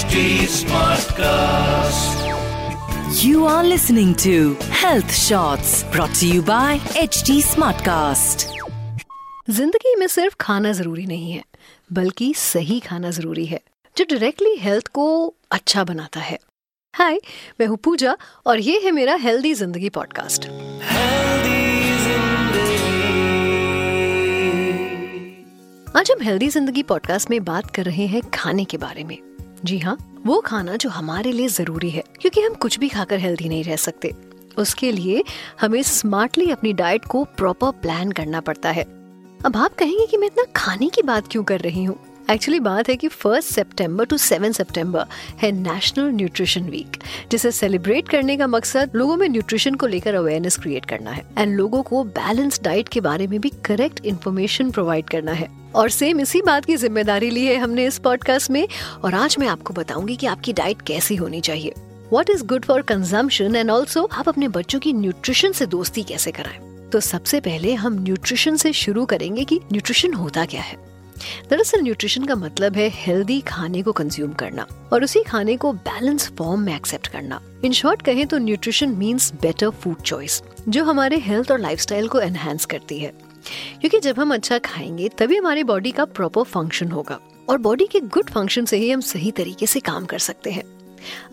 HD Smartcast. You are listening to Health Shots brought to you by HD Smartcast. ज़िंदगी में सिर्फ़ खाना ज़रूरी नहीं है बल्कि सही खाना ज़रूरी है जो डायरेक्टली हेल्थ को अच्छा बनाता है हाय मैं हूँ पूजा और ये है मेरा हेल्दी ज़िंदगी पॉडकास्ट आज हम हेल्दी ज़िंदगी पॉडकास्ट में बात कर रहे हैं खाने के बारे में जी हाँ वो खाना जो हमारे लिए ज़रूरी है, क्योंकि हम कुछ भी खाकर हेल्दी नहीं रह सकते। उसके लिए हमें स्मार्टली अपनी डाइट को प्रॉपर प्लान करना पड़ता है। अब आप कहेंगे कि मैं इतना खाने की बात क्यों कर रही हूँ? एक्चुअली बात है कि फ़र्स्ट सितंबर टू सेवन सितंबर है नेशनल न्यूट्रिशन वीक जिसे सेलिब्रेट करने का मकसद लोगों में न्यूट्रिशन को लेकर अवेयरनेस क्रिएट करना है। एंड लोगों को बैलेंस डाइट के बारे में भी करेक्ट इन्फॉर्मेशन प्रोवाइड करना है। और सेम इसी बात की ज़िम्मेदारी ली है हमने इस पॉडकास्ट में। और आज मैं आपको बताऊँगी कि आपकी डाइट कैसी होनी चाहिए। What is good for consumption and also आप अपने बच्चों की न्यूट्रिशन से दोस्ती कैसे कराएँ। तो सबसे पहले हम न्यूट्रिशन से शुरू करेंगे कि न्यूट्रिशन होता क्या है। दरअसल न्यूट्रिशन का मतलब है हेल्दी खाने को कंज्यूम करना और उसी खाने को बैलेंस फॉर्म में एक्सेप्ट करना। इन शॉर्ट कहें तो nutrition means better food choice जो हमारे हेल्थ और लाइफस्टाइल को एनहेंस करती है। क्योंकि जब हम अच्छा खाएँगे, तभी हमारी बॉडी का प्रॉपर फ़ंक्शन होगा। और बॉडी के गुड फ़ंक्शन से ही हम सही तरीके से काम कर सकते हैं।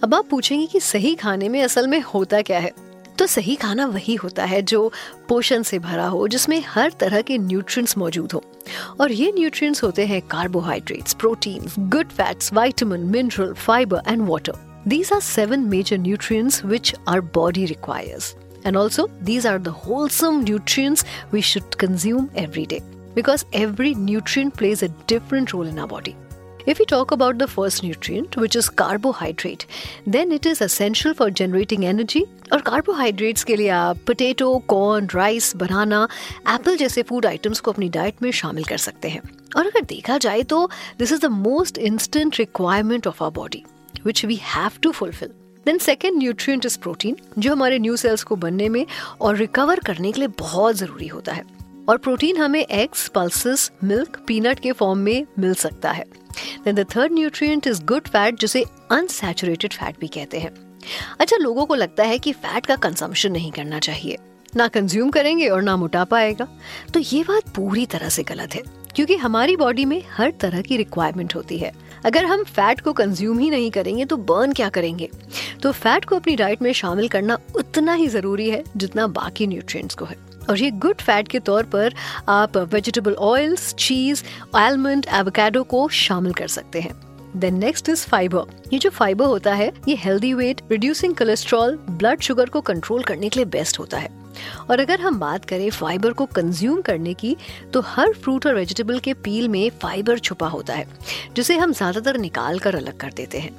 अब आप पूछेंगे कि सही खाने में असल में होता क्या है? तो सही खाना वही होता है जो पोषण से भरा हो, जिसमें हर तरह के न्यूट्रिएंट्स मौजूद हो। और ये न्यूट्रिएंट्स होते हैं carbohydrates proteins good fats vitamin mineral fibre and water these are seven major nutrients which are body requires. And also, these are the wholesome nutrients we should consume every day because every nutrient plays a different role in our body. If we talk about the first nutrient, which is carbohydrate, then it is essential for generating energy. और carbohydrates के लिए आप potato corn rice banana apple जैसे food items को अपनी diet में शामिल कर सकते हैं और अगर देखा जाए तो this is the most instant requirement of our body which we have to fulfil Then second nutrient is protein जो हमारे न्यू सेल्स को बनने में और रिकवर करने के लिए बहुत ज़रूरी होता है। और प्रोटीन हमें एग्स पल्सेस मिल्क पीनट के फॉर्म में मिल सकता है। Then the third nutrient is good fat जिसे अनसैचुरेटेड फैट भी कहते हैं। अच्छा लोगों को लगता है कि फैट का कंजम्पशन नहीं करना चाहिए। ना कंज्यूम करेंगे और ना मोटापा आएगा। तो ये बात पूरी तरह से गलत है। क्योंकि हमारी बॉडी में हर तरह की रिक्वायरमेंट होती है। अगर हम फैट को कंज्यूम ही नहीं करेंगे तो बर्न क्या करेंगे? तो फैट को अपनी डाइट में शामिल करना उतना ही ज़रूरी है जितना बाकी न्यूट्रिएंट्स को है। और ये गुड फैट के तौर पर आप vegetable oils cheese almond avocado को शामिल कर सकते हैं। देन नेक्स्ट इज़ फाइबर ये जो फाइबर होता है, ये healthy weight reducing cholesterol blood sugar को कंट्रोल करने के लिए बेस्ट होता है। और अगर हम बात करें फाइबर को कंज्यूम करने की तो हर फ्रूट और वेजिटेबल के पील में फाइबर छुपा होता है, जिसे हम ज़्यादातर निकाल कर अलग कर देते हैं।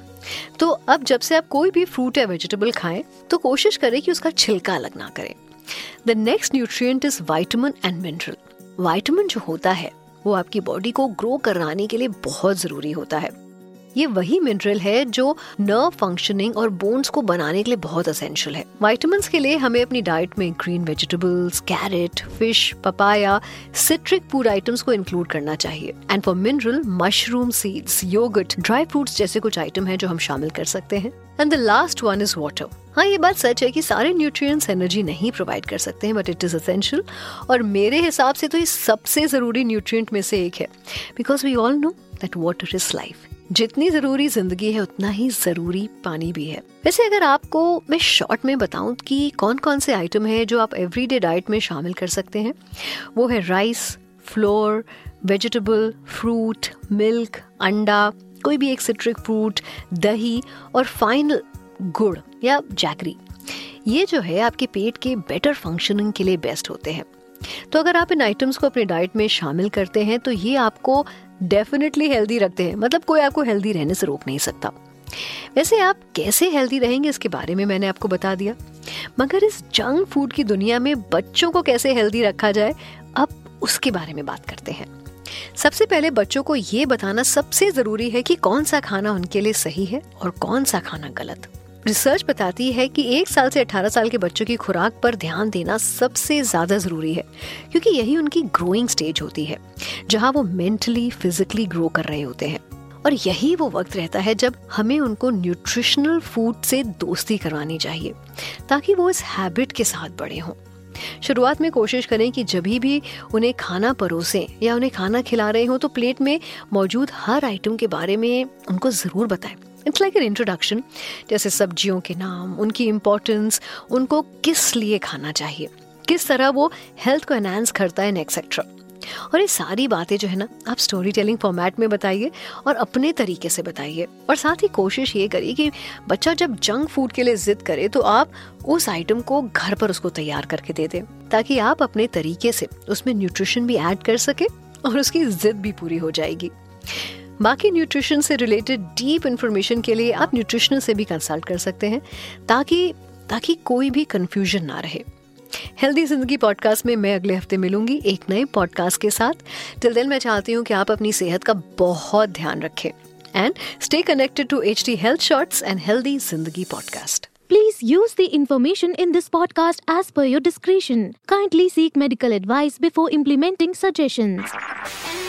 तो अब जब से आप कोई भी फ्रूट या वेजिटेबल खाएँ तो कोशिश करें कि उसका छिलका अलग ना करें। The next nutrient is vitamin and mineral vitamin जो होता है, वो आपकी बॉडी को ग्रो कराने के लिए बहुत ज़रूरी होता है। ये वही मिनरल है जो नर्व फंक्शनिंग और बोन्स को बनाने के लिए बहुत असेंशियल है। वाइटामिन के लिए हमें अपनी डाइट में green vegetables carrot fish papaya citric food items को इंक्लूड करना चाहिए। And for mineral mushroom seeds yoghurt dry fruits जैसे कुछ आइटम है जो हम शामिल कर सकते हैं। And the last one is water हाँ ये बात सच है कि सारे न्यूट्रिएंट्स एनर्जी नहीं प्रोवाइड कर सकते हैं बट इट इज़ असेंशियल और मेरे हिसाब से तो ये सबसे ज़रूरी न्यूट्रिएंट में से एक है। Because we all know that water is life जितनी ज़रूरी ज़िंदगी है, उतना ही ज़रूरी पानी भी है। वैसे अगर आपको मैं शॉर्ट में बताऊँ कि कौन कौन से आइटम है जो आप एवरीडे डाइट में शामिल कर सकते हैं, वो है rice flour vegetable fruit milk अंडा, कोई भी एक सिट्रिक फ्रूट दही और फाइनल गुड़ या जैगरी ये जो है, आपके पेट के बेटर फंक्शनिंग के लिए बेस्ट होते हैं। तो अगर आप इन आइटम्स को अपने डाइट में शामिल करते हैं तो ये आपको डेफिनेटली हेल्दी रखते हैं। मतलब कोई आपको हेल्दी रहने से रोक नहीं सकता। वैसे आप कैसे हेल्दी रहेंगे, इसके बारे में मैंने आपको बता दिया। मगर इस जंक फ़ूड की दुनिया में बच्चों को कैसे हेल्दी रखा जाए, अब उसके बारे में बात करते हैं। सबसे पहले बच्चों को ये बताना सबसे ज़रूरी है कि कौन सा खाना उनके लिए सही है और कौन सा खाना गलत। रिसर्च बताती है कि एक साल से 18 साल के बच्चों की खुराक पर ध्यान देना सबसे ज़्यादा ज़रूरी है, क्योंकि यही उनकी ग्रोइंग स्टेज होती है, जहाँ वो मेंटली फिजिकली ग्रो कर रहे होते हैं। और यही वो वक्त रहता है जब हमें उनको न्यूट्रिशनल फ़ूड से दोस्ती करवानी चाहिए, ताकि वो इस हैबिट के साथ बड़े हों। शुरुआत में कोशिश करें कि जब भी उन्हें खाना परोसें या उन्हें खाना खिला रहे हों तो प्लेट में मौजूद हर आइटम के बारे में उनको ज़रूर बताएँ। इट्स लाइक एन इंट्रोडक्शन जैसे सब्जियों के नाम, उनकी इम्पोर्टेंस उनको किस लिए खाना चाहिए? किस तरह वो हेल्थ को एनहांस करता है एक्सेट्रा और ये सारी बातें जो है ना, आप स्टोरी टेलिंग फॉर्मेट में बताइए और अपने तरीके से बताइए। और साथ ही कोशिश ये करिए कि बच्चा जब जंक फ़ूड के लिए जिद करे तो आप उस आइटम को घर पर उसको तैयार करके दे दें, ताकि आप अपने तरीके से उसमें न्यूट्रिशन भी ऐड कर सके और उसकी जिद भी पूरी हो जाएगी। बाकी न्यूट्रिशन से रिलेटेड डीप इन्फॉर्मेशन के लिए आप न्यूट्रिशनल से भी कंसल्ट कर सकते हैं, ताकि ताकि कोई भी कंफ्यूजन ना रहे हेल्दी ज़िंदगी पॉडकास्ट में मैं अगले हफ़्ते मिलूँगी एक नए पॉडकास्ट के साथ टिल दिन मैं चाहती हूँ कि आप अपनी सेहत का बहुत ध्यान रखें and stay connected to H D health shorts and healthy ज़िंदगी podcast Please use the information in this podcast as per your discretion. Kindly seek medical advice before implementing suggestions.